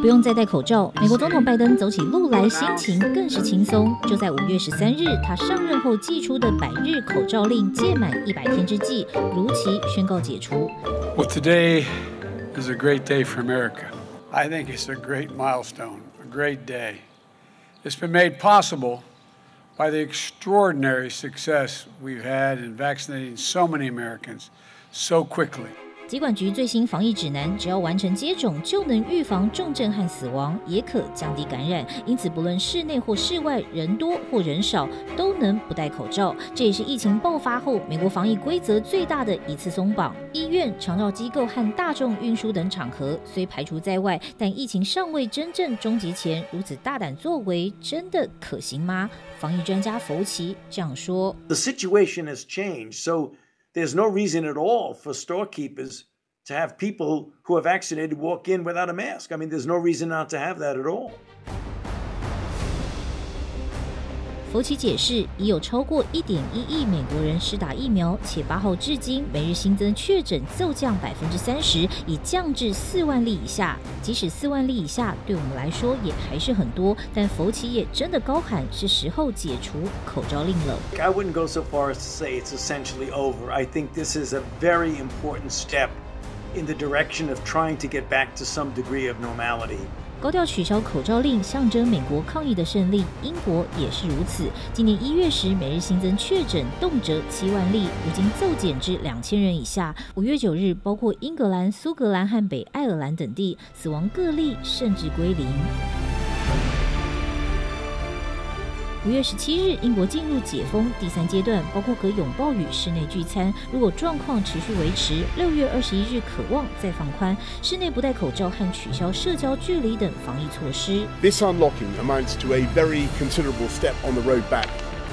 不用再戴口罩，美国总统拜登走起路来心情更是轻松。就在五月十三日，他上任后寄出的百日口罩令届满一百天之际，如期宣告解除。Well, today is a great day for America. I think it's a great milestone, a great day. It's been made possible by the extraordinary success we've had in vaccinating so many Americans so quickly. 疾管局最新防疫指南，只要完成接种，就能预防重症和死亡，也可降低感染。因此，不论室内或室外，人多或人少，都能不戴口罩。这也是疫情爆发后，美国防疫规则最大的一次松绑。医院、长照机构和大众运输等场合虽排除在外，但疫情尚未真正终结前，如此大胆作为，真的可行吗？防疫专家福奇这样说：“The situation has changed, so.” There's no reason at all for storekeepers to have people who are vaccinated walk in without a mask. I mean, there's no reason not to have that at all. 福奇解释，已有超过一点一亿美国人施打疫苗，且八号至今每日新增确诊骤降百分之三十，已降至四万例以下。即使四万例以下，对我们来说也还是很多。但福奇也真的高喊，是时候解除口罩令了。I wouldn't go so far as to say it's essentially over. I think this is a very important step in the direction of trying to get back to some degree of normality. 高调取消口罩令，象征美国抗疫的胜利。英国也是如此。今年一月时，每日新增确诊动辄七万例，如今骤减至两千人以下。五月九日，包括英格兰、苏格兰和北爱尔兰等地，死亡个例甚至归零。五月十七日，英国进入解封第三阶段，包括可拥抱与室内聚餐。如果状况持续维持，六月二十一日可望再放宽室内不戴口罩和取消社交距离等防疫措施。This unlocking amounts to a very considerable step on the road back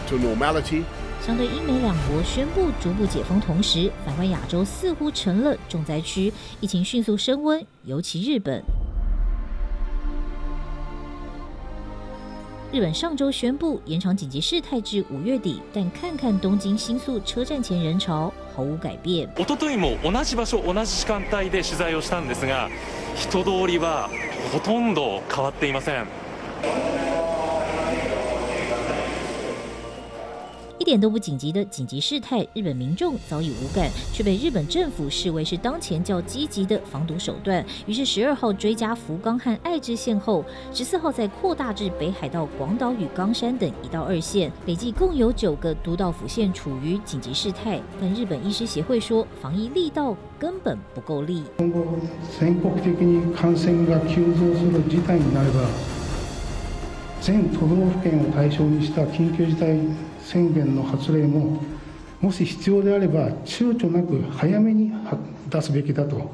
to normality. 相对英美两国宣布逐步解封同时，反观亚洲似乎成了重灾区，疫情迅速升温，尤其日本。日本上周宣布延长紧急事态至五月底，但看看东京新宿车站前人潮毫无改变。おとといも同じ场所、同じ时间帯で取材をしたんですが、人通りはほとんど変わっていません。 点都不紧急的紧急事态，日本民众早已无感，却被日本政府视为是当前较积极的防堵手段。于是十二号追加福冈和爱知县后，十四号再扩大至北海道、广岛与冈山等一到二县，累计共有九个都道府县处于紧急事态。但日本医师协会说，防疫力道根本不够力。今后全国的に感染が急増する事态になれば，全都道府県を対象にした紧急事态 宣言の発令ももし必要であれば踌躇なく早めに出すべきだと。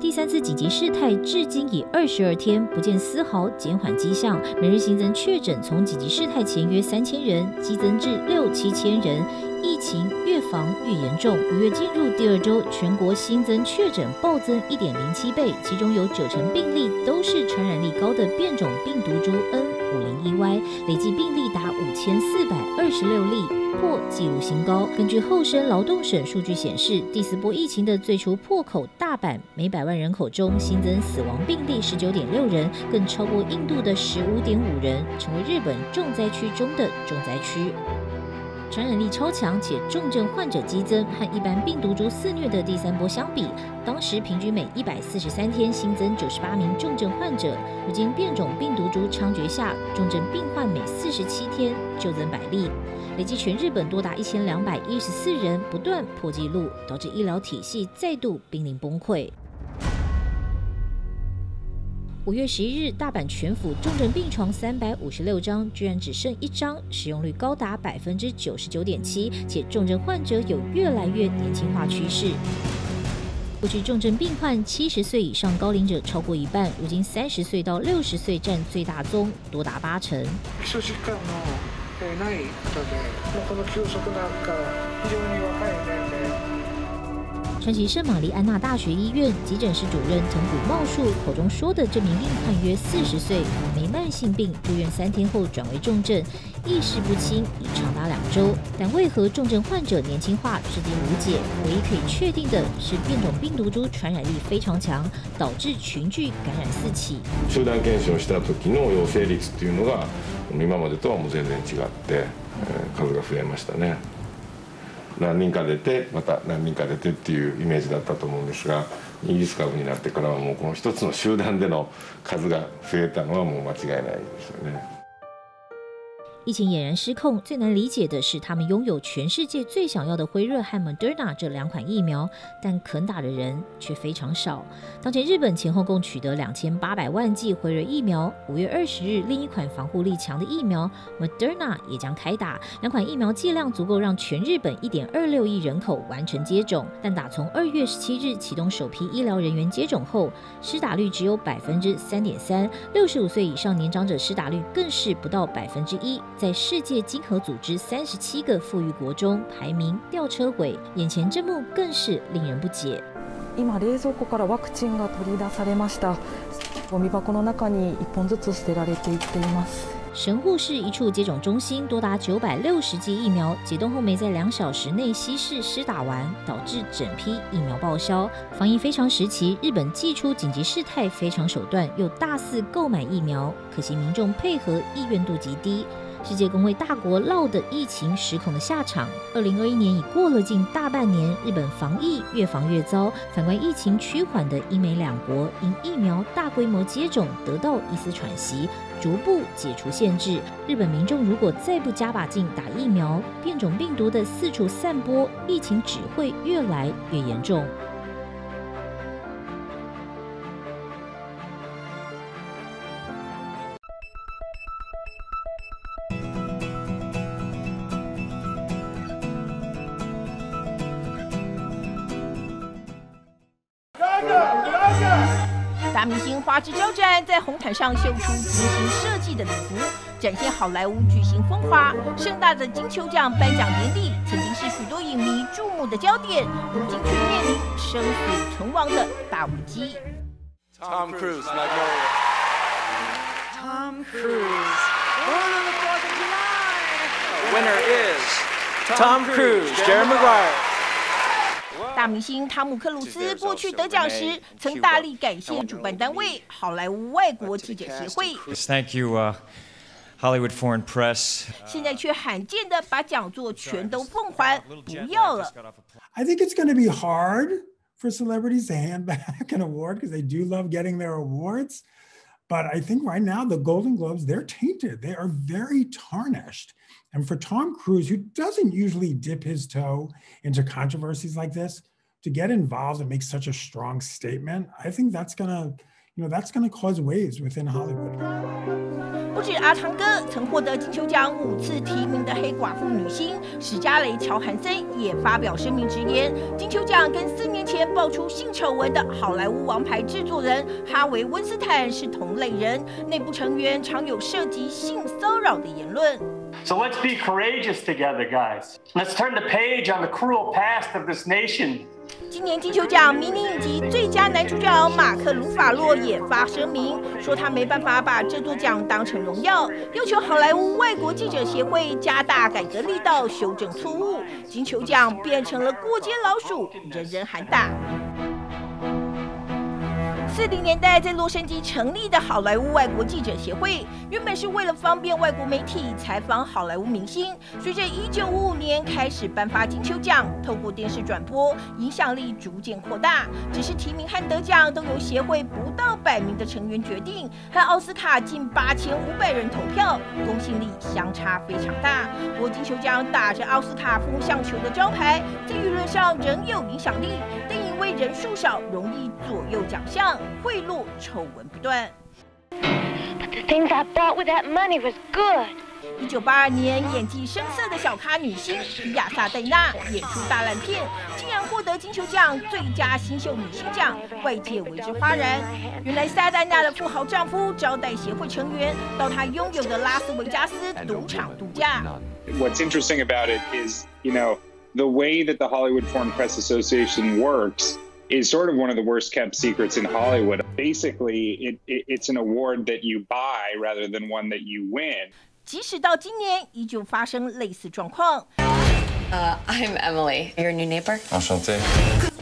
第三次紧急事态至今已二十二天，不见丝毫减缓迹象。每日新增确诊从紧急事态前约三千人激增至六七千人， 疫情越防越严重。五月进入第二周，全国新增确诊暴增一点零七倍，其中有九成病例都是传染力高的变种病毒株 N。五零一 Y 累计病例达五千四百二十六例，破纪录新高。根据厚生劳动省数据显示，第四波疫情的最初破口大阪，每百万人口中新增死亡病例十九点六人，更超过印度的十五点五人，成为日本重灾区中的重灾区。传染力超强且重症患者激增，和一般病毒株肆虐的第三波相比，当时平均每一百四十三天新增九十八名重症患者。如今变种病毒株猖獗下，重症病患每四十七天就增百例，累计全日本多达一千两百一十四人，不断破纪录，导致医疗体系再度濒临崩溃。五月十一日，大阪全府重症病床三百五十六张，居然只剩一张，使用率高达百分之九十九点七，且重症患者有越来越年轻化趋势。过去重症病患七十岁以上高龄者超过一半，如今三十岁到六十岁占最大宗，多达八成。川崎圣玛丽安娜大学医院急诊室主任藤谷茂树口中说的这名令患约四十岁，没慢性病，住院三天后转为重症，意识不清已长达两周。但为何重症患者年轻化至今无解？唯一可以确定的是变种病毒株传染力非常强，导致群聚感染四起。集団検证した时の阳性率っていうのが今までとはもう全然违って数が増えましたね。 何人か出てまた何人か出てっていうイメージだったと思うんですがイギリス株になってからはもうこの一つの集団での数が増えたのはもう間違いないですよね。疫情俨然失控，最难理解的是，他们拥有全世界最想要的辉瑞和 Moderna 这两款疫苗，但肯打的人却非常少。当前日本前后共取得两千八百万剂辉瑞疫苗，五月二十日，另一款防护力强的疫苗 Moderna 也将开打。两款疫苗剂量足够让全日本一点二六亿人口完成接种，但打从二月十七日启动首批医疗人员接种后，施打率只有百分之三点三，六十五岁以上年长者施打率更是不到百分之一。在世界经合组织三十七个富裕国中排名吊车尾，眼前这幕更是令人不解。今冷蔵库からワクチンが取り出されました。ゴミ箱の中に一本ずつ舍てられていっています。神户市一处接种中心多达九百六十剂疫苗解冻后没在两小时内稀释施打完，导致整批疫苗报销。防疫非常时期，日本祭出紧急事态非常手段，又大肆购买疫苗，可惜民众配合意愿度极低。 世界公卫大国落得疫情失控的下场。二零二一年已过了近大半年，日本防疫越防越糟。反观疫情趋缓的英美两国，因疫苗大规模接种得到一丝喘息，逐步解除限制。日本民众如果再不加把劲打疫苗，变种病毒的四处散播，疫情只会越来越严重。大明星花枝招展，在红毯上秀出精心设计的礼服，展现好莱坞巨星风华。盛大的金球奖颁奖典礼曾经是许多影迷注目的焦点，如今却面临生死存亡的大危机。Tom Cruise. Tom Cruise. Born on the Fourth of July. Winner is Tom Cruise, Jerry Maguire. 大明星汤姆·克鲁斯过去得奖时，曾大力感谢主办单位好莱坞外国记者协会。Thank you, Hollywood Foreign Press. 现在却罕见的把讲座全都奉还，不要了。I think it's going to be hard for celebrities to hand back an award because they do love getting their awards. But I think right now the Golden Globes, they're tainted. They are very tarnished. And for Tom Cruise, who doesn't usually dip his toe into controversies like this, to get involved and make such a strong statement, I think that's gonna, you know, that's gonna cause waves within Hollywood. 不止阿汤哥曾获得金球奖五次提名的黑寡妇女星史嘉蕾·乔韩森也发表声明直言，金球奖跟四年前爆出性丑闻的好莱坞王牌制作人哈维·温斯坦是同类人，内部成员常有涉及性骚扰的言论。So let's be courageous together, guys. Let's turn the page on the cruel past of this nation. 今年金球奖迷你影集最佳男主角马克·鲁法洛也发声明，说他没办法把这座奖当成荣耀，要求好莱坞外国记者协会加大改革力道，修正错误。金球奖变成了过街老鼠，人人喊打。四零年代在洛杉矶成立的好莱坞外国记者协会，原本是为了方便外国媒体采访好莱坞明星。随着一九五五年开始颁发金球奖，透过电视转播，影响力逐渐扩大。只是提名和得奖都由协会不到百名的成员决定，和奥斯卡近八千五百人投票，公信力相差非常大。不过金球奖打着奥斯卡风向球的招牌，在舆论上仍有影响力，但因为人数少，容易左右奖项。贿赂丑闻不断。But the things I bought with that money was good. 一九八二年，演技生涩的小咖女星皮亚萨戴娜演出大烂片，竟然获得金球奖最佳新秀女星奖，外界为之哗然。原来萨戴娜的富豪丈夫招待协会成员到她拥有的拉斯维加斯赌场度假。What's interesting about it is, you know. the way that the Hollywood Foreign Press Association works is sort of one of the worst kept secrets in Hollywood. Basically, it, it, it's an award that you buy rather than one that you win. 即使到今年，依旧发生类似状况。Uh, I'm Emily, your new neighbor. Enchanté.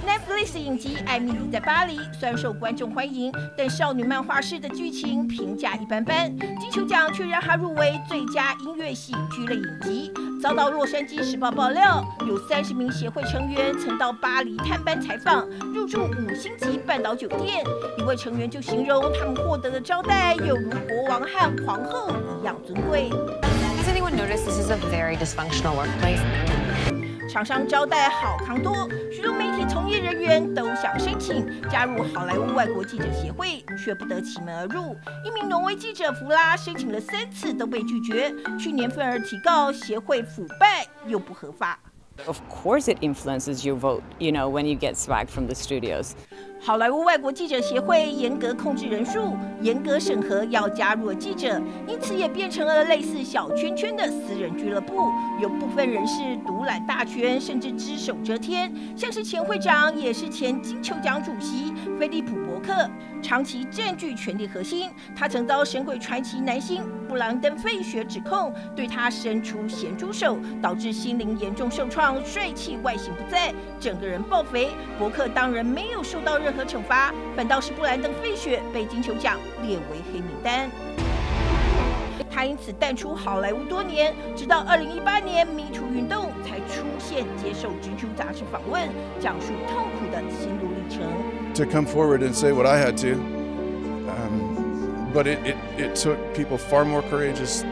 Netflix 影集《艾蜜莉在巴黎》虽然受观众欢迎，但少女漫画式的剧情评价一般般。金球奖却让它入围最佳音乐喜剧类影集， 遭到《洛杉矶时报》爆料，有三十名协会成员曾到巴黎探班采访，入住五星级半岛酒店。一位成员就形容他们获得的招待有如国王和皇后一样尊贵。Has anyone noticed this is a very dysfunctional workplace? 厂商招待好康多，许多媒体从业人员都想申请加入好莱坞外国记者协会，却不得其门而入。一名挪威记者弗拉申请了三次都被拒绝，去年愤而提告协会腐败又不合法。Of course, it influences your vote. You know when you get swag from the studios. 好莱坞外国记者协会严格控制人数，严格审核要加入的记者，因此也变成了类似小圈圈的私人俱乐部。有部分人士独揽大权，甚至只手遮天，像是前会长，也是前金球奖主席菲利普·克，长期占据权力核心。他曾遭《神鬼传奇》男星布兰登·费雪指控，对他伸出咸猪手，导致心灵严重受创，帅气外形不在，整个人爆肥。伯克当然没有受到任何惩罚，反倒是布兰登·费雪被金球奖列为黑名单。他因此淡出好莱坞多年，直到二零一八年迷途运动才出现接受《GQ》杂志访问，讲述痛苦的心路历程。To come forward and say what I had to, um, but it, it, it took people far more courageous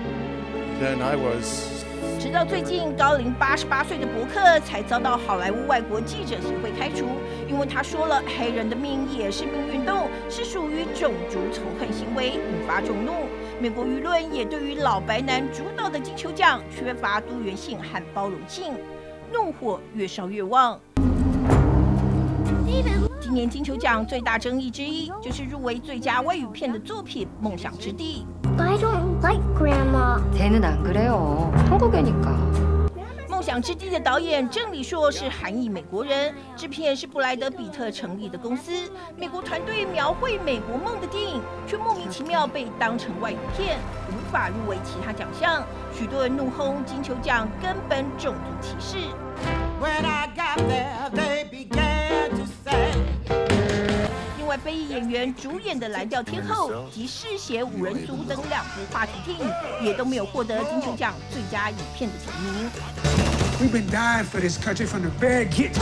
than I was. 直到最近，高龄八十八岁的伯克才遭到好莱坞外国记者协会开除，因为他说了黑人的命也是命运动，是属于种族仇恨行为，引发众怒。美国舆论也对于老白男主导的金球奖缺乏多元性和包容性，怒火越烧越旺。今年金球奖最大争议之一就是入围最佳外语片的作品《梦想之地》。I don't like grandma. 쟤는 안 그래요. 한국애니까. 梦想之地的导演郑李硕是韩裔美国人，制片是布莱德彼特成立的公司。美国团队描绘美国梦的电影，却莫名其妙被当成外语片，无法入围其他奖项。许多人怒轰金球奖根本种族歧视。另外，非裔演员主演的《蓝调天后》及《嗜血五人组》等两部话题电影，也都没有获得金球奖最佳影片的提名。We've been dying for this country from the very get.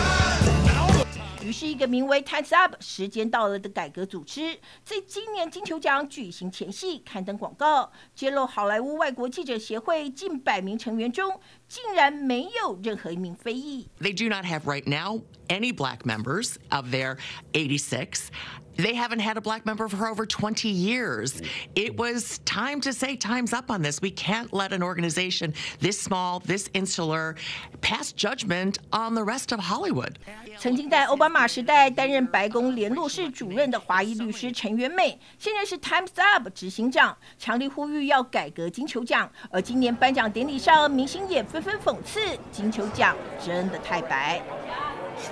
于是，一个名为 “Times Up” 时间到了的改革组织，在今年金球奖举行前夕刊登广告，揭露好莱坞外国记者协会近百名成员中，竟然没有任何一名非裔。They do not have right now any black members of their 86. They haven't had a black member for over 20 years. It was time to say time's up on this. We can't let an organization this small, this insular, pass judgment on the rest of Hollywood. 曾经在奥巴马时代担任白宫联络室主任的华裔律师陈元美，现在是 Times Up 执行长，强力呼吁要改革金球奖。而今年颁奖典礼上，明星也纷纷讽刺金球奖真的太白。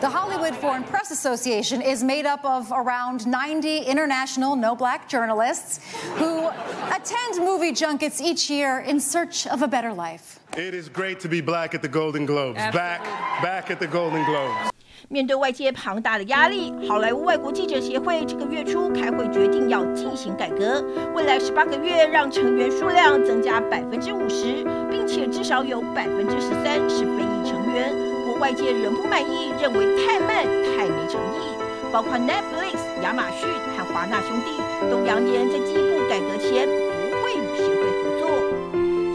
The Hollywood Foreign Press Association is made up of around 90 international no black journalists who attend movie junkets each year in search of a better life. It is great to be black at the Golden Globes. Back, back at the Golden Globes. 面对外界庞大的压力，好莱坞外国记者协会这个月初开会决定要进行改革，未来十八个月让成员数量增加百分之五十，并且至少有百分之十三是非裔成员。 外界仍不满意，认为太慢、太没诚意。包括 Netflix、亚马逊和华纳兄弟都扬言在进一步改革前不会与协会合作。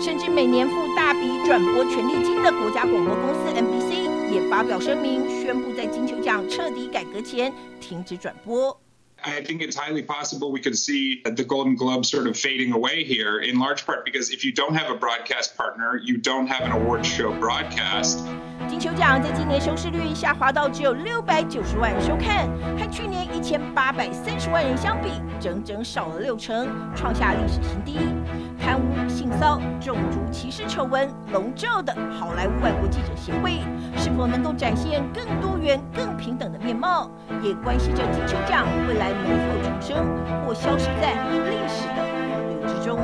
甚至每年付大笔转播权利金的国家广播公司 NBC 也发表声明，宣布在金球奖彻底改革前停止转播。I think it's highly possible we could see the Golden Globe sort of fading away here, in large part because if you don't have a broadcast partner, you don't have an award show broadcast. 金球奖在今年收视率下滑到只有六百九十万人收看，和去年一千八百三十万人相比，整整少了六成，创下历史新低。 贪污、性骚、种族歧视丑闻笼罩的好莱坞外国记者协会，是否能够展现更多元、更平等的面貌，也关系着金球奖未来能否重生或消失在历史的洪流之中。